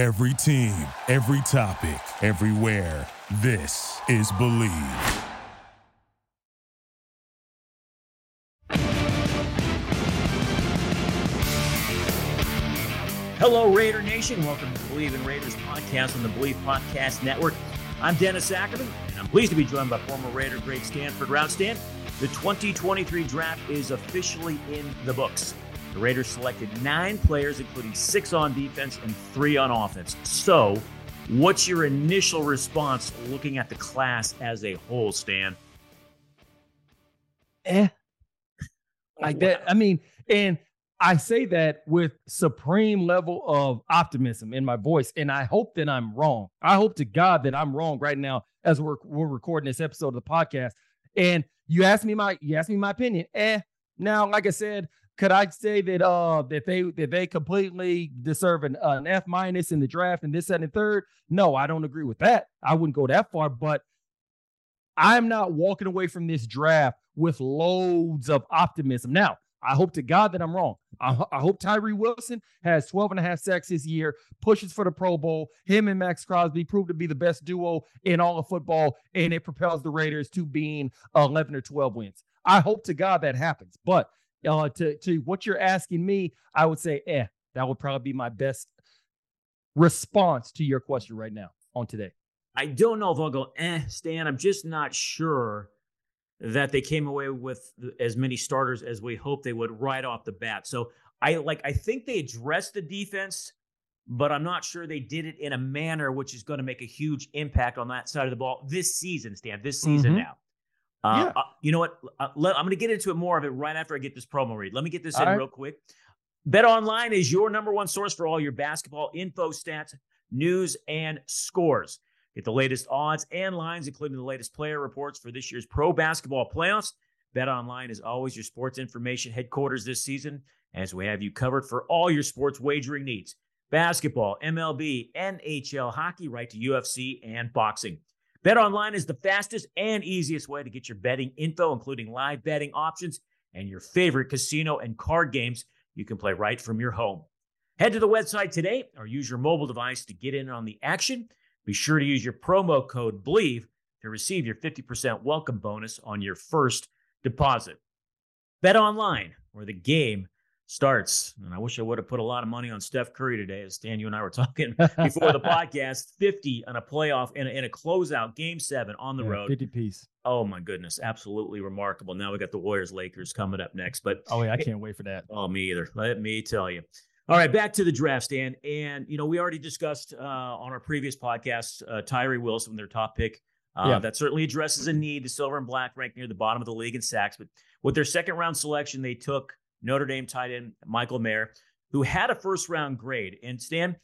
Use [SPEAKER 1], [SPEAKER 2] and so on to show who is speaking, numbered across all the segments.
[SPEAKER 1] Every team, every topic, everywhere. This is Bleav.
[SPEAKER 2] Hello, Raider Nation. Welcome to the Bleav in Raiders podcast on the Bleav Podcast Network. I'm Dennis Ackerman, and I'm pleased to be joined by former Raider Greg Stanford. Routt Stan, the 2023 draft is officially in the books. The Raiders selected nine players, including six on defense and three on offense. So, what's your initial response looking at the class as a whole, Stan?
[SPEAKER 3] Eh. Like that. I mean, and I say that with supreme level of optimism in my voice, and I hope that I'm wrong. I hope to God that I'm wrong right now as we're we're recording this episode of the podcast. And you asked me my you asked me my opinion. Eh. Now, like I said, could I say that uh that they that they completely deserve an, an F minus in the draft and this, second, and third? No, I don't agree with that. I wouldn't go that far, but I'm not walking away from this draft with loads of optimism. Now, I hope to God that I'm wrong. I, I, hope Tyree Wilson has 12 and a half sacks this year, pushes for the Pro Bowl. Him and Maxx Crosby prove to be the best duo in all of football, and it propels the Raiders to being 11 or 12 wins. I hope to God that happens. But uh, to, to what you're asking me, I would say, eh, that would probably be my best response to your question right now on today.
[SPEAKER 2] I don't know if I'll go, eh, Stan. I'm just not sure that they came away with as many starters as we hoped they would right off the bat. So I like I think they addressed the defense, but I'm not sure they did it in a manner which is going to make a huge impact on that side of the ball this season, Stan. This season mm-hmm. now. Uh, yeah. uh, you know what? Uh, let, I'm going to get into it more of it right after I get this promo read. Let me get this all in right. real quick. Bet Online is your number one source for all your basketball info, stats, news, and scores. Get the latest odds and lines, including the latest player reports for this year's pro basketball playoffs. Bet Online is always your sports information headquarters this season, as we have you covered for all your sports wagering needs basketball, MLB, NHL, hockey, right to UFC and boxing. Bet Online is the fastest and easiest way to get your betting info, including live betting options and your favorite casino and card games you can play right from your home. Head to the website today or use your mobile device to get in on the action. Be sure to use your promo code BLEAV to receive your 50% welcome bonus on your first deposit. Bet online, where the game starts. And I wish I would have put a lot of money on Steph Curry today, as Stan, you and I were talking before the podcast. 50 on a playoff and a, in a closeout game seven on the yeah, road.
[SPEAKER 3] 50 piece.
[SPEAKER 2] Oh my goodness. Absolutely remarkable. Now we got the Warriors Lakers coming up next. But
[SPEAKER 3] oh yeah, I can't wait for that.
[SPEAKER 2] Oh, me either. Let me tell you. All right, back to the draft, Stan. And, you know, we already discussed uh, on our previous podcast uh, Tyree Wilson, their top pick. Uh, yeah. That certainly addresses a need. The silver and black ranked near the bottom of the league in sacks. But with their second round selection, they took Notre Dame tight end Michael Mayer, who had a first round grade. And Stan,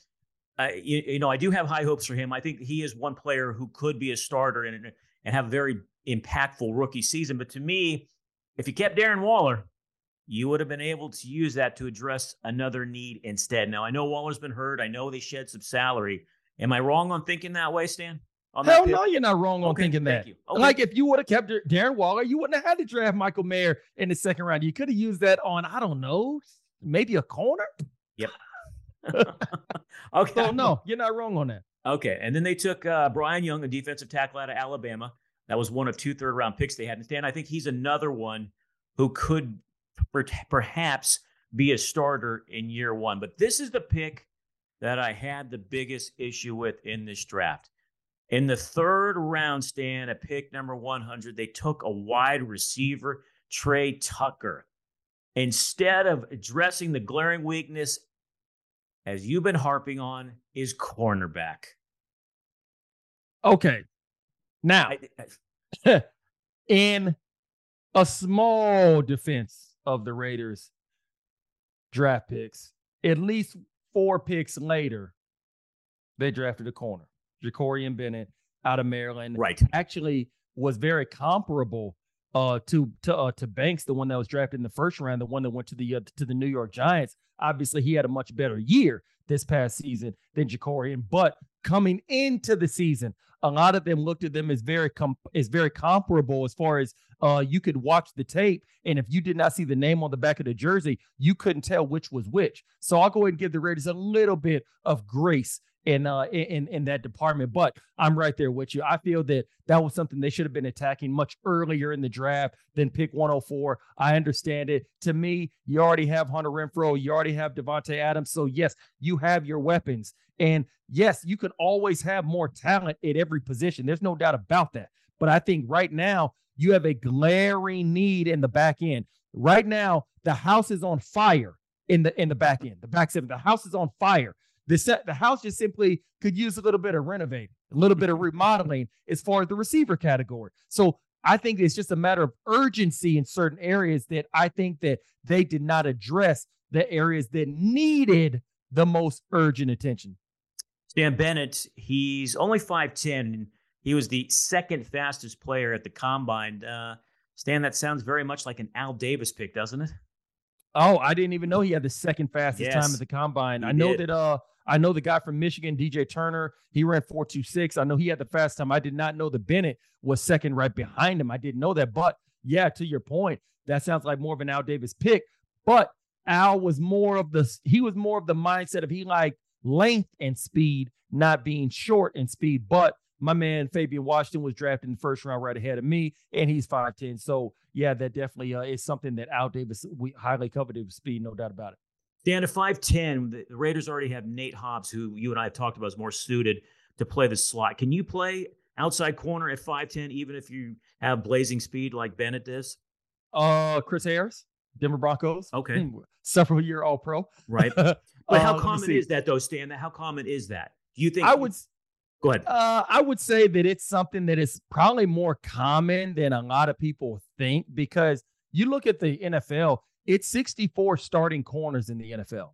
[SPEAKER 2] uh, you, you, know, I do have high hopes for him. I think he is one player who could be a starter and, and have a very impactful rookie season. But to me, if you kept Darren Waller, you would have been able to use that to address another need instead. Now, I know Waller's been hurt. I know they shed some salary. Am I wrong on thinking that way, Stan?
[SPEAKER 3] Hell no, you're not wrong on okay, thinking that. Okay. Like if you would have kept Darren Waller, you wouldn't have had to draft Michael Mayer in the second round. You could have used that on, I don't know, maybe a corner.
[SPEAKER 2] Yep.
[SPEAKER 3] okay. So no, you're not wrong on that.
[SPEAKER 2] Okay. And then they took uh, Byron Young, a defensive tackle out of Alabama. That was one of two third round picks they had. And Stan, I think he's another one who could perhaps be a starter in year one. But this is the pick that I had the biggest issue with in this draft. In the third round, Stan, at pick number 100, they took a wide receiver, Tre Tucker. Instead of addressing the glaring weakness, as you've been harping on, is cornerback.
[SPEAKER 3] Okay. Now, in a small defense of the Raiders draft picks. At least four picks later, they drafted a corner. Jakorian Bennett out of Maryland.
[SPEAKER 2] Right.
[SPEAKER 3] Actually was very comparable uh, to to uh, to Banks, the one that was drafted in the first round, the one that went to the uh, to the New York Giants. Obviously, he had a much better year this past season than Jakorian, but coming into the season, a lot of them looked at them as very com- as very comparable as far as uh, you could watch the tape, and if you did not see the name on the back of the jersey, you couldn't tell which was which. So I'll go ahead and give the Raiders a little bit of grace in uh in in that department. But I'm right there with you. I feel that that was something they should have been attacking much earlier in the draft than pick 104. I understand it. To me, you already have Hunter Renfrow, you already have Davante Adams. So yes, you have your weapons. And yes, you can always have more talent at every position. There's no doubt about that. But I think right now you have a glaring need in the back end. Right now, the house is on fire in the in the back end, the back seven. The house is on fire. The set, the house just simply could use a little bit of renovating, a little bit of remodeling as far as the receiver category. So I think it's just a matter of urgency in certain areas that I think that they did not address the areas that needed the most urgent attention.
[SPEAKER 2] Stan Bennett, he's only 5'10. He was the second fastest player at the combine. Uh, Stan, that sounds very much like an Al Davis pick, doesn't it?
[SPEAKER 3] Oh, I didn't even know he had the second fastest yes, time at the combine. I know did. that uh I know the guy from Michigan, DJ Turner, he ran 426. I know he had the fast time. I did not know the Bennett was second right behind him. I didn't know that. But yeah, to your point, that sounds like more of an Al Davis pick. But Al was more of the he was more of the mindset of he liked length and speed, not being short and speed. But my man Fabian Washington was drafted in the first round right ahead of me, and he's 5'10. So, yeah, that definitely uh, is something that Al Davis we highly coveted with speed, no doubt about it.
[SPEAKER 2] Dan, at 5'10, the Raiders already have Nate Hobbs, who you and I have talked about is more suited to play the slot. Can you play outside corner at 5'10, even if you have blazing speed like Bennett does?
[SPEAKER 3] Uh, Chris Harris, Denver Broncos.
[SPEAKER 2] Okay.
[SPEAKER 3] Several year All Pro.
[SPEAKER 2] Right. But how uh, common is that, though, Stan? How common is that? Do you think?
[SPEAKER 3] I would.
[SPEAKER 2] Go ahead.
[SPEAKER 3] Uh, I would say that it's something that is probably more common than a lot of people think because you look at the NFL, it's 64 starting corners in the NFL.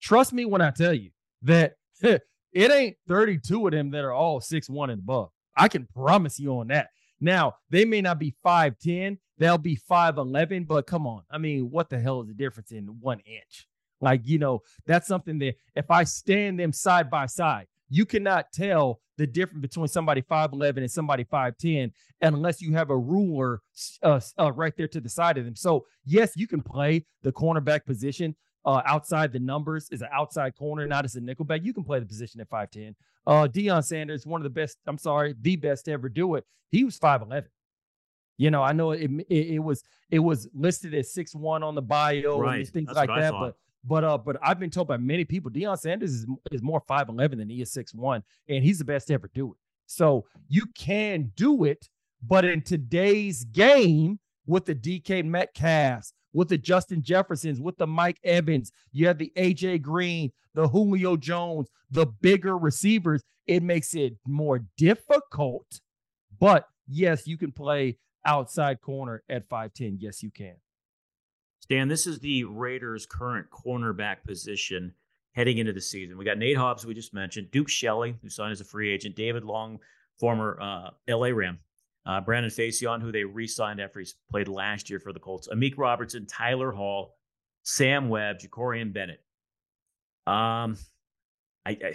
[SPEAKER 3] Trust me when I tell you that it ain't 32 of them that are all six one and above. I can promise you on that. Now, they may not be 5'10, they'll be 5'11, but come on. I mean, what the hell is the difference in one inch? Like, you know, that's something that if I stand them side by side, you cannot tell the difference between somebody 5'11 and somebody 5'10 unless you have a ruler uh, uh, right there to the side of them. So, yes, you can play the cornerback position uh, outside the numbers is an outside corner, not as a nickelback. You can play the position at 5'10. Uh, Deion Sanders, one of the best, I'm sorry, the best to ever do it. He was 5'11. You know, I know it, it, it was it was listed as six one on the bio right. and things That's like that, but but uh, but I've been told by many people Deion Sanders is is more five eleven than he is six one, and he's the best to ever do it. So you can do it, but in today's game with the DK Metcalfs, with the Justin Jeffersons, with the Mike Evans, you have the AJ Green, the Julio Jones, the bigger receivers. It makes it more difficult. But yes, you can play outside corner at 5'10. Yes, you can.
[SPEAKER 2] Stan, this is the Raiders' current cornerback position heading into the season. We got Nate Hobbs, we just mentioned, Duke Shelley, who signed as a free agent, David Long, former uh, LA Ram, uh, Brandon Facyson, who they re signed after he played last year for the Colts, Amik Robertson, Tyler Hall, Sam Webb, Jakorian Bennett. Um, I, I,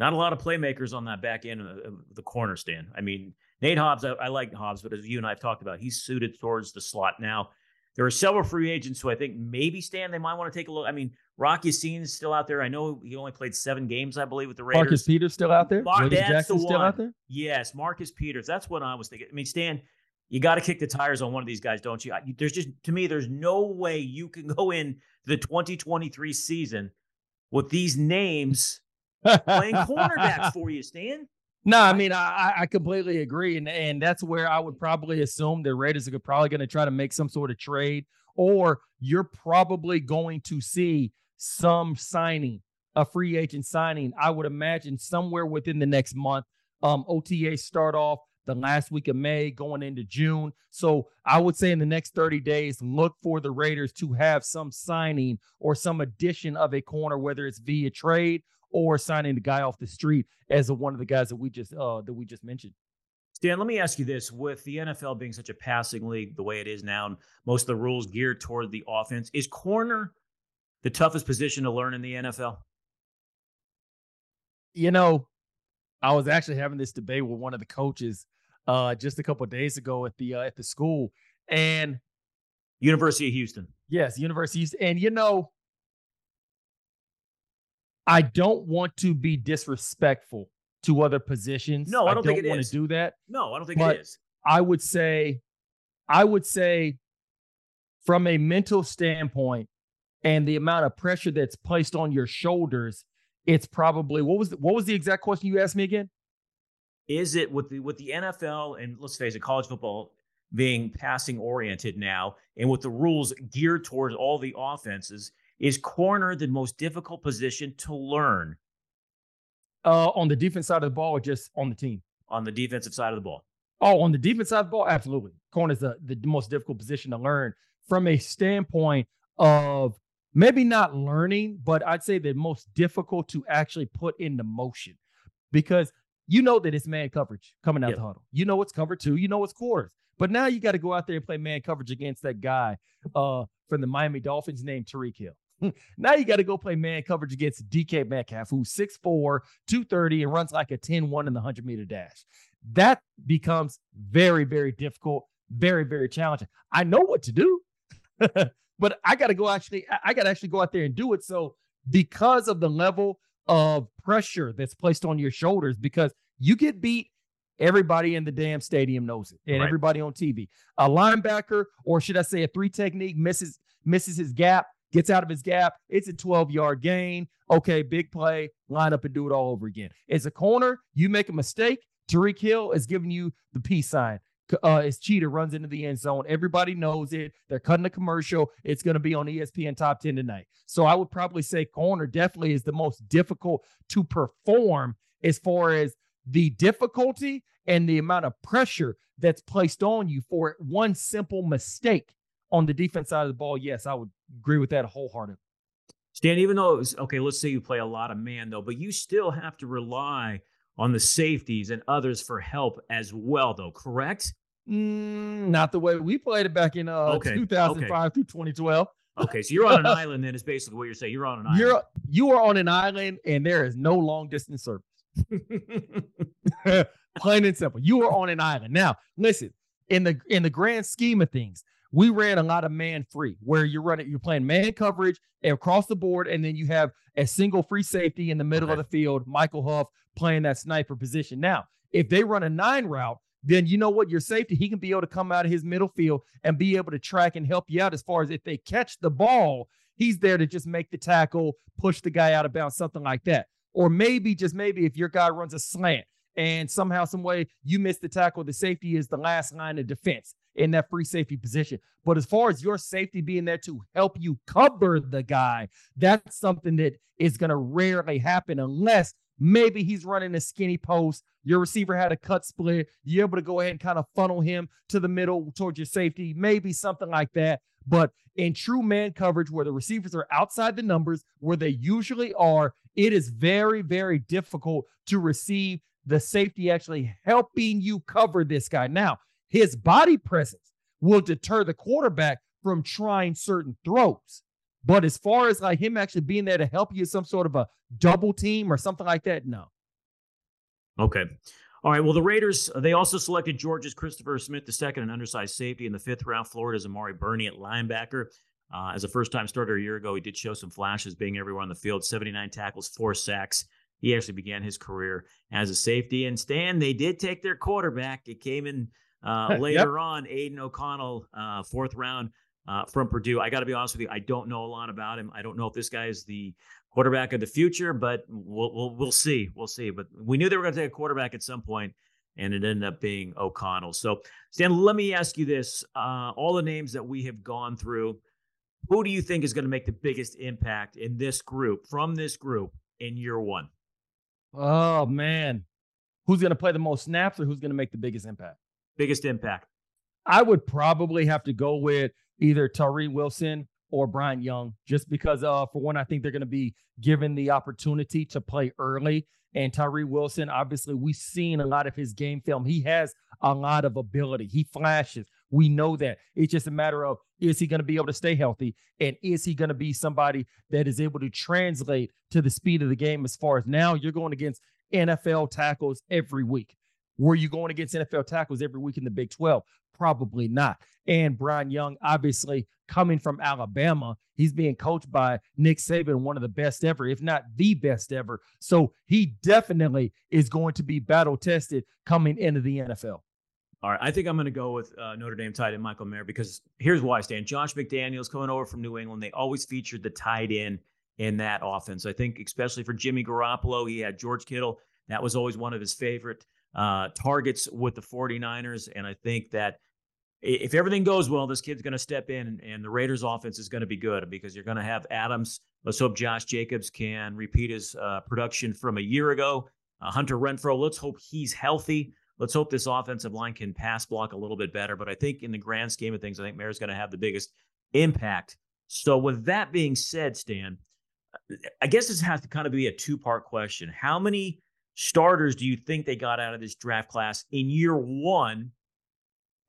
[SPEAKER 2] not a lot of playmakers on that back end of the, of the corner stand. I mean, Nate Hobbs, I, I like Hobbs, but as you and I have talked about, he's suited towards the slot now. There are several free agents who I think maybe Stan they might want to take a look. I mean, Rocky is still out there. I know he only played seven games, I believe, with the Raiders.
[SPEAKER 3] Marcus Peters still out there.
[SPEAKER 2] Mark, that's the still out there. Yes, Marcus Peters. That's what I was thinking. I mean, Stan, you got to kick the tires on one of these guys, don't you? There's just to me, there's no way you can go in the 2023 season with these names playing cornerbacks for you, Stan.
[SPEAKER 3] No, I mean I, I completely agree, and and that's where I would probably assume the Raiders are probably going to try to make some sort of trade, or you're probably going to see some signing, a free agent signing. I would imagine somewhere within the next month. Um, OTA start off the last week of May, going into June. So I would say in the next 30 days, look for the Raiders to have some signing or some addition of a corner, whether it's via trade or signing the guy off the street as a, one of the guys that we just uh, that we just mentioned.
[SPEAKER 2] Stan, let me ask you this: With the NFL being such a passing league, the way it is now, and most of the rules geared toward the offense, is corner the toughest position to learn in the NFL?
[SPEAKER 3] You know, I was actually having this debate with one of the coaches uh, just a couple days ago at the uh, at the school, and
[SPEAKER 2] University of Houston.
[SPEAKER 3] Yes, University, of Houston. and you know, I don't want to be disrespectful to other positions.
[SPEAKER 2] No, I don't, think
[SPEAKER 3] don't
[SPEAKER 2] it
[SPEAKER 3] want
[SPEAKER 2] is.
[SPEAKER 3] to do that.
[SPEAKER 2] No, I don't think
[SPEAKER 3] But-
[SPEAKER 2] it is.
[SPEAKER 3] I would say, I would say, from a mental standpoint, and the amount of pressure that's placed on your shoulders, it's probably what was the, what was the exact question you asked me again?
[SPEAKER 2] Is it with the with the NFL and let's face it, college football being passing oriented now, and with the rules geared towards all the offenses, is corner the most difficult position to learn
[SPEAKER 3] Uh, on the defense side of the ball, or just on the team?
[SPEAKER 2] on the defensive side of the ball?
[SPEAKER 3] Oh, on the defense side of the ball, absolutely. Corner is the, the most difficult position to learn from a standpoint of maybe not learning, but I'd say the most difficult to actually put into motion because you know that it's man coverage coming out
[SPEAKER 2] Yep.
[SPEAKER 3] the huddle. You know it's cover two, you know it's quarters. But now you got to go out there and play man coverage against that guy uh, from the Miami Dolphins named Tyreek Hill. now you got to go play man coverage against DK Metcalf, who's 6'4, 230, and runs like a 10 1 in the 100 meter dash. That becomes very, very difficult, very, very challenging. I know what to do, but I got to go actually, I- got to actually go out there and do it. So, because of the level of pressure that's placed on your shoulders, because you get beat, everybody in the damn stadium knows it, and
[SPEAKER 2] Right.
[SPEAKER 3] everybody on TV. A linebacker, or should I say a three technique, misses misses his gap, gets out of his gap. It's a 12 yard gain. Okay, big play, line up and do it all over again. As a corner, you make a mistake. Tyreek Hill is giving you the peace sign. Uh, his cheater runs into the end zone. Everybody knows it. They're cutting a commercial. It's going to be on ESPN Top 10 tonight. So I would probably say corner definitely is the most difficult to perform as far as the difficulty and the amount of pressure that's placed on you for one simple mistake on the defense side of the ball. Yes, I would agree with that wholeheartedly.
[SPEAKER 2] Stan, even though it was okay, let's say you play a lot of man though, but you still have to rely on the safeties and others for help as well, though, correct?
[SPEAKER 3] Mm, not the way we played it back in uh,
[SPEAKER 2] Okay,
[SPEAKER 3] 2005 through 2012.
[SPEAKER 2] Okay, so you're on an island then is basically what you're saying. You're on an island.
[SPEAKER 3] You're you are on an island and there is no long distance service. Plain and simple. You are on an island. Now, listen, in the in the grand scheme of things, we ran a lot of man free where you're running, you're playing man coverage across the board, and then you have a single free safety in the middle of the field, Michael Huff playing that sniper position. Now, if they run a nine route, then you know what your safety, he can be able to come out of his middle field and be able to track and help you out as far as if they catch the ball, he's there to just make the tackle, push the guy out of bounds, something like that. Or maybe just maybe if your guy runs a slant and somehow, some way you miss the tackle, the safety is the last line of defense in that free safety position. But as far as your safety being there to help you cover the guy, that's something that is going to rarely happen unless maybe he's running a skinny post. Your receiver had a cut split. You're able to go ahead and kind of funnel him to the middle towards your safety, maybe something like that. But in true man coverage, where the receivers are outside the numbers, where they usually are, it is very, very difficult to receive the safety actually helping you cover this guy. Now, his body presence will deter the quarterback from trying certain throws. But as far as like him actually being there to help you some sort of a double team or something like that, no.
[SPEAKER 2] Okay. All right. Well, the Raiders, they also selected Georgia's Christopher Smith II, an undersized safety in the fifth round. Florida's Amari Burney at linebacker. Uh, as a first time starter a year ago, he did show some flashes being everywhere on the field 79 tackles, four sacks. He actually began his career as a safety. And Stan, they did take their quarterback. It came in uh,
[SPEAKER 3] Yep.
[SPEAKER 2] later on, Aidan O'Connell, uh, fourth round uh, from Purdue. I got to be honest with you, I don't know a lot about him. I don't know if this guy is the quarterback of the future, but we'll we'll, we'll see. We'll see. But we knew they were going to take a quarterback at some point, and it ended up being O'Connell. So, Stan, let me ask you this: uh, all the names that we have gone through, who do you think is going to make the biggest impact in this group from this group in year one?
[SPEAKER 3] Oh man. Who's going to play the most snaps or who's going to make the biggest impact?
[SPEAKER 2] Biggest impact.
[SPEAKER 3] I would probably have to go with either Tyree Wilson or Byron Young, just because uh for one, I think they're gonna be given the opportunity to play early. And Tyree Wilson, obviously, we've seen a lot of his game film. He has a lot of ability. He flashes. We know that. It's just a matter of is he going to be able to stay healthy? And is he going to be somebody that is able to translate to the speed of the game as far as now you're going against NFL tackles every week. Were you going against NFL tackles every week in the Big 12? Probably not. And Byron Young, obviously coming from Alabama, he's being coached by Nick Saban, one of the best ever, if not the best ever. So he definitely is going to be battle tested coming into the NFL.
[SPEAKER 2] All right, I think I'm going to go with uh, Notre Dame tight end Michael Mayer because here's why I stand. Josh McDaniels coming over from New England, they always featured the tight end in that offense. I think, especially for Jimmy Garoppolo, he had George Kittle. That was always one of his favorite uh, targets with the 49ers. And I think that if everything goes well, this kid's going to step in and the Raiders offense is going to be good because you're going to have Adams. Let's hope Josh Jacobs can repeat his uh, production from a year ago. Uh, Hunter Renfrow, let's hope he's healthy. Let's hope this offensive line can pass block a little bit better. But I think in the grand scheme of things, I think Mayer's going to have the biggest impact. So with that being said, Stan, I guess this has to kind of be a two part question. How many starters do you think they got out of this draft class in year one?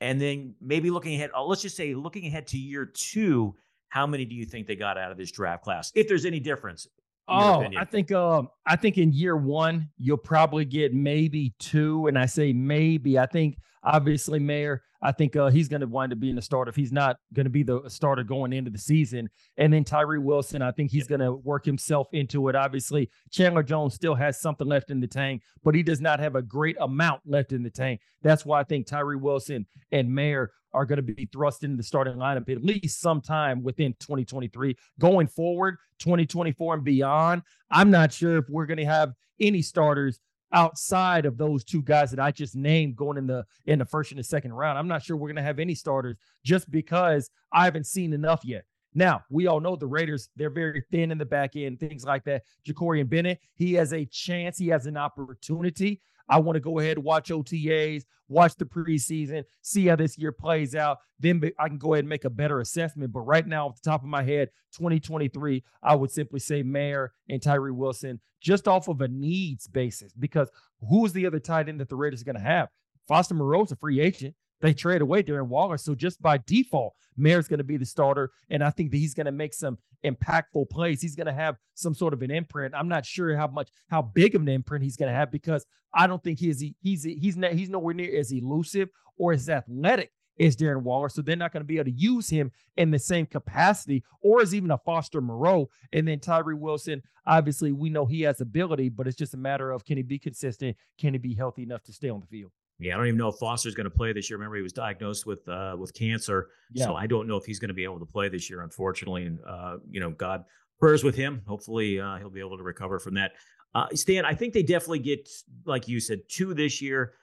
[SPEAKER 2] And then maybe looking ahead, uh, let's just say looking ahead to year two, how many do you think they got out of this draft class? If there's any difference.
[SPEAKER 3] Oh, I think um I think in year one you'll probably get maybe two, and I say maybe. I think obviously Mayer, I think uh, he's going to wind up being a starter if he's not going to be the starter going into the season. And then Tyree Wilson, I think he's going to work himself into it. Obviously, Chandler Jones still has something left in the tank, but he does not have a great amount left in the tank. That's why I think Tyree Wilson and Mayer are going to be thrust into the starting lineup at least sometime within 2023. Going forward, 2024 and beyond, I'm not sure if we're going to have any starters outside of those two guys that I just named going in the in the first and the second round. I'm not sure we're going to have any starters just because I haven't seen enough yet. Now, we all know the Raiders, they're very thin in the back end, things like that. Jakorian Bennett, he has a chance, he has an opportunity. I want to go ahead and watch OTAs, watch the preseason, see how this year plays out. Then I can go ahead and make a better assessment. But right now, off the top of my head, 2023, I would simply say Mayer and Tyree Wilson just off of a needs basis because who is the other tight end that the Raiders are going to have? Foster Moreau's a free agent they trade away Darren Waller. So just by default, Mayer's going to be the starter. And I think that he's going to make some impactful plays. He's going to have some sort of an imprint. I'm not sure how much, how big of an imprint he's going to have because I don't think he is he's he's he's not, he's nowhere near as elusive or as athletic as Darren Waller. So they're not going to be able to use him in the same capacity or as even a Foster Moreau. And then Tyree Wilson, obviously, we know he has ability, but it's just a matter of can he be consistent? Can he be healthy enough to stay on the field?
[SPEAKER 2] Yeah, I don't even know if Foster's going to play this year. Remember, he was diagnosed with uh, with cancer, yeah. so I don't know if he's going to be able to play this year, unfortunately. And uh, you know, God prayers with him. Hopefully, uh, he'll be able to recover from that. Uh, Stan, I think they definitely get, like you said, two this year,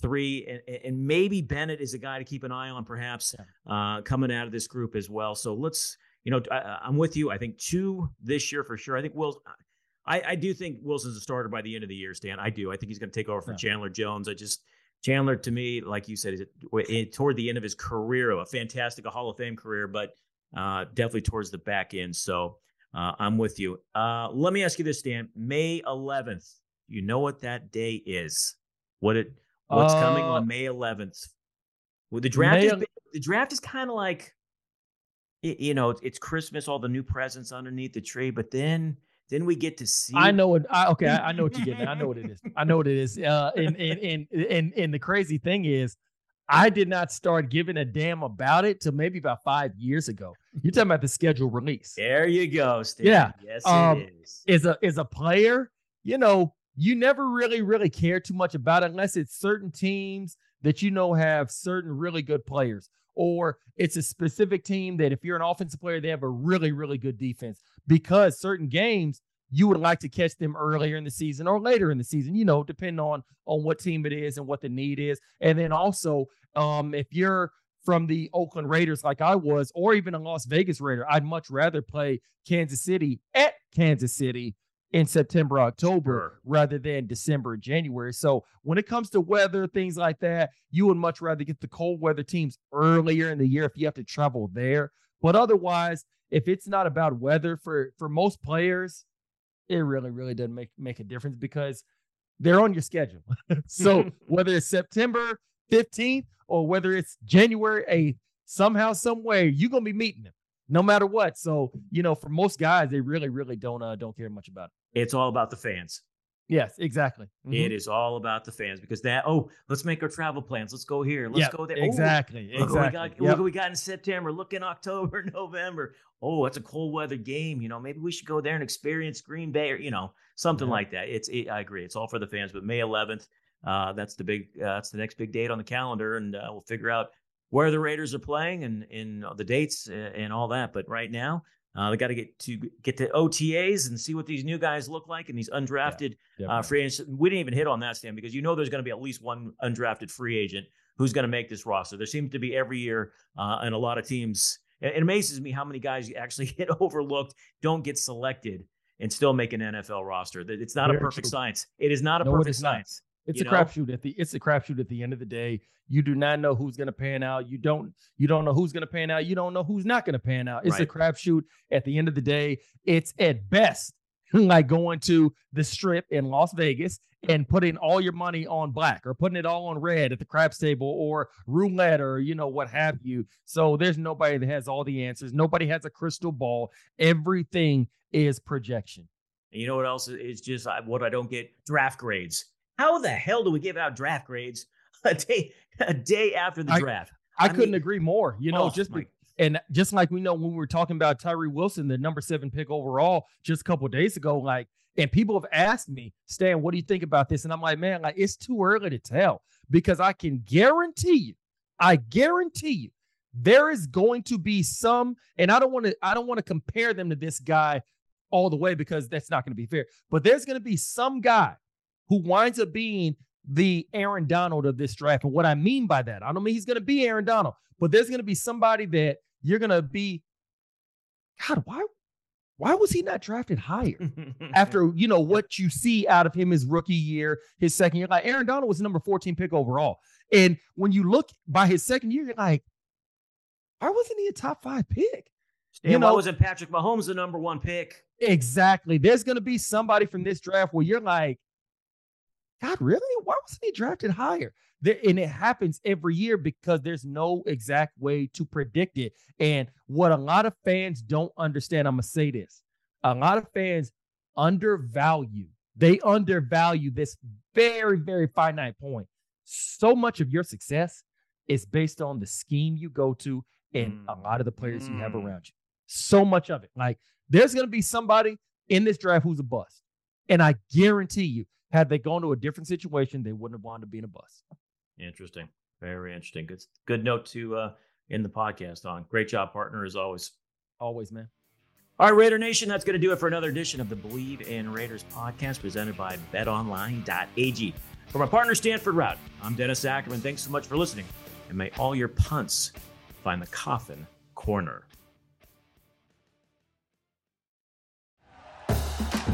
[SPEAKER 2] three, and, and maybe Bennett is a guy to keep an eye on, perhaps yeah. Uh, coming out of this group as well. So let's, you know, I, am with you. I think two this year for sure. I think Will. I, I do think Wilson's a starter by the end of the year, Stan. I do. I think he's going to take over for yeah. Chandler Jones. I just Chandler, to me, like you said, is toward the end of his career, a fantastic, a Hall of Fame career, but uh, definitely towards the back end. So uh, I'm with you. Uh, let me ask you this, Dan. May 11th. You know what that day is? What it? What's coming on uh, May 11th? Well, the draft. May, is, the draft is kind of like, you know, it's Christmas, all the new presents underneath the tree, but then then we get to see.
[SPEAKER 3] I know it. I, okay, I, I, know what you're getting. I know what it is. I know what it is. Uh, and, and and and and the crazy thing is, I did not start giving a damn about it till maybe about five years ago. You're talking about the schedule release.
[SPEAKER 2] There you go, Steve.
[SPEAKER 3] Yeah.
[SPEAKER 2] Yes,
[SPEAKER 3] um,
[SPEAKER 2] it is.
[SPEAKER 3] As a as a player, you know, you never really really care too much about it unless it's certain teams that you know have certain really good players or it's a specific team that if you're an offensive player, they have a really, really good defense because certain games you would like to catch them earlier in the season or later in the season, you know, depending on on what team it is and what the need is. And then also, um, if you're from the Oakland Raiders like I was, or even a Las Vegas Raider, I'd much rather play Kansas City at Kansas City in September, October rather than December and January. So when it comes to weather, things like that, you would much rather get the cold weather teams earlier in the year if you have to travel there. But otherwise, if it's not about weather for for most players, it really, really doesn't make make a difference because they're on your schedule. so whether it's September 15th or whether it's January 8th, somehow, some way, you're gonna be meeting them no matter what. So, you know, for most guys, they really, really don't uh, don't care much about
[SPEAKER 2] it. It's all about the fans.
[SPEAKER 3] Yes, exactly. Mhm.
[SPEAKER 2] It is all about the fans because that. Oh, let's make our travel plans. Let's go here. Let's
[SPEAKER 3] Yep,
[SPEAKER 2] go there. Oh,
[SPEAKER 3] Exactly.
[SPEAKER 2] Look what, we
[SPEAKER 3] exactly.
[SPEAKER 2] got,
[SPEAKER 3] Yep.
[SPEAKER 2] look what we got in September. Look in October, November. Oh, it's a cold weather game. You know, maybe we should go there and experience Green Bay or, you know, something
[SPEAKER 3] Yeah.
[SPEAKER 2] like that. It's, it, I agree. It's all for the fans. But May 11th, uh, that's the big, uh, that's the next big date on the calendar. And uh, we'll figure out where the Raiders are playing and, and the dates uh, and all that. But right now, uh, they got to get to get to OTAs and see what these new guys look like and these undrafted uh, free agents. We didn't even hit on that, Stan, because you know there's going to be at least one undrafted free agent who's going to make this roster. There seems to be every year, uh, and a lot of teams. It, it amazes me how many guys you actually get overlooked, don't get selected, and still make an NFL roster. It's not a perfect
[SPEAKER 3] true.
[SPEAKER 2] science. It is not a
[SPEAKER 3] No,
[SPEAKER 2] perfect science.
[SPEAKER 3] It's
[SPEAKER 2] you
[SPEAKER 3] a crapshoot at the it's a crapshoot at the end of the day. You do not know who's gonna pan out. You don't you don't know who's gonna pan out. You don't know who's not gonna pan out. It's a
[SPEAKER 2] Right.
[SPEAKER 3] crapshoot at the end of the day. It's at best like going to the strip in Las Vegas and putting all your money on black or putting it all on red at the craps table or roulette or you know what have you. So there's nobody that has all the answers. Nobody has a crystal ball. Everything is projection.
[SPEAKER 2] And you know what else is just what I don't get? Draft grades. How the hell do we give out draft grades a day a day after the
[SPEAKER 3] I-
[SPEAKER 2] draft?
[SPEAKER 3] I,
[SPEAKER 2] I
[SPEAKER 3] couldn't
[SPEAKER 2] mean-
[SPEAKER 3] agree more. You know,
[SPEAKER 2] Oh,
[SPEAKER 3] just
[SPEAKER 2] my-
[SPEAKER 3] and just like we know when we were talking about Tyree Wilson, the number seven pick overall, just a couple of days ago, like, and people have asked me, Stan, what do you think about this? And I'm like, man, like it's too early to tell because I can guarantee you, I guarantee you, there is going to be some, and I don't want to, I don't want to compare them to this guy all the way because that's not going to be fair. But there's going to be some guy who winds up being the Aaron Donald of this draft. And what I mean by that, I don't mean he's going to be Aaron Donald, but there's going to be somebody that you're going to be, God, why, why was he not drafted higher? After you know what you see out of him his rookie year, his second year, like Aaron Donald was the number 14 pick overall. And when you look by his second year, you're like, why wasn't he a top five pick?
[SPEAKER 2] Stan,
[SPEAKER 3] you
[SPEAKER 2] why
[SPEAKER 3] know-
[SPEAKER 2] wasn't Patrick Mahomes the number one pick?
[SPEAKER 3] Exactly. There's going to be somebody from this draft where you're like, God, really? Why wasn't he drafted higher? There, and it happens every year because there's no exact way to predict it. And what a lot of fans don't understand, I'm going to say this a lot of fans undervalue, they undervalue this very, very finite point. So much of your success is based on the scheme you go to and a
[SPEAKER 2] Mm.
[SPEAKER 3] lot of the players you have
[SPEAKER 2] Mm.
[SPEAKER 3] around you. So much of it. Like, there's going to be somebody in this draft who's a bust. And I guarantee you, had they gone to a different situation, they wouldn't have wanted to be in a bust.
[SPEAKER 2] Interesting. Very interesting. Good good note to uh end the podcast on. Great job, partner, as always.
[SPEAKER 3] Always, man.
[SPEAKER 2] All right, Raider Nation, that's going to do it for another edition of the Bleav in Raiders podcast presented by betonline.ag. For my partner, Stanford Routt, I'm Dennis Ackerman. Thanks so much for listening. And may all your punts find the coffin corner.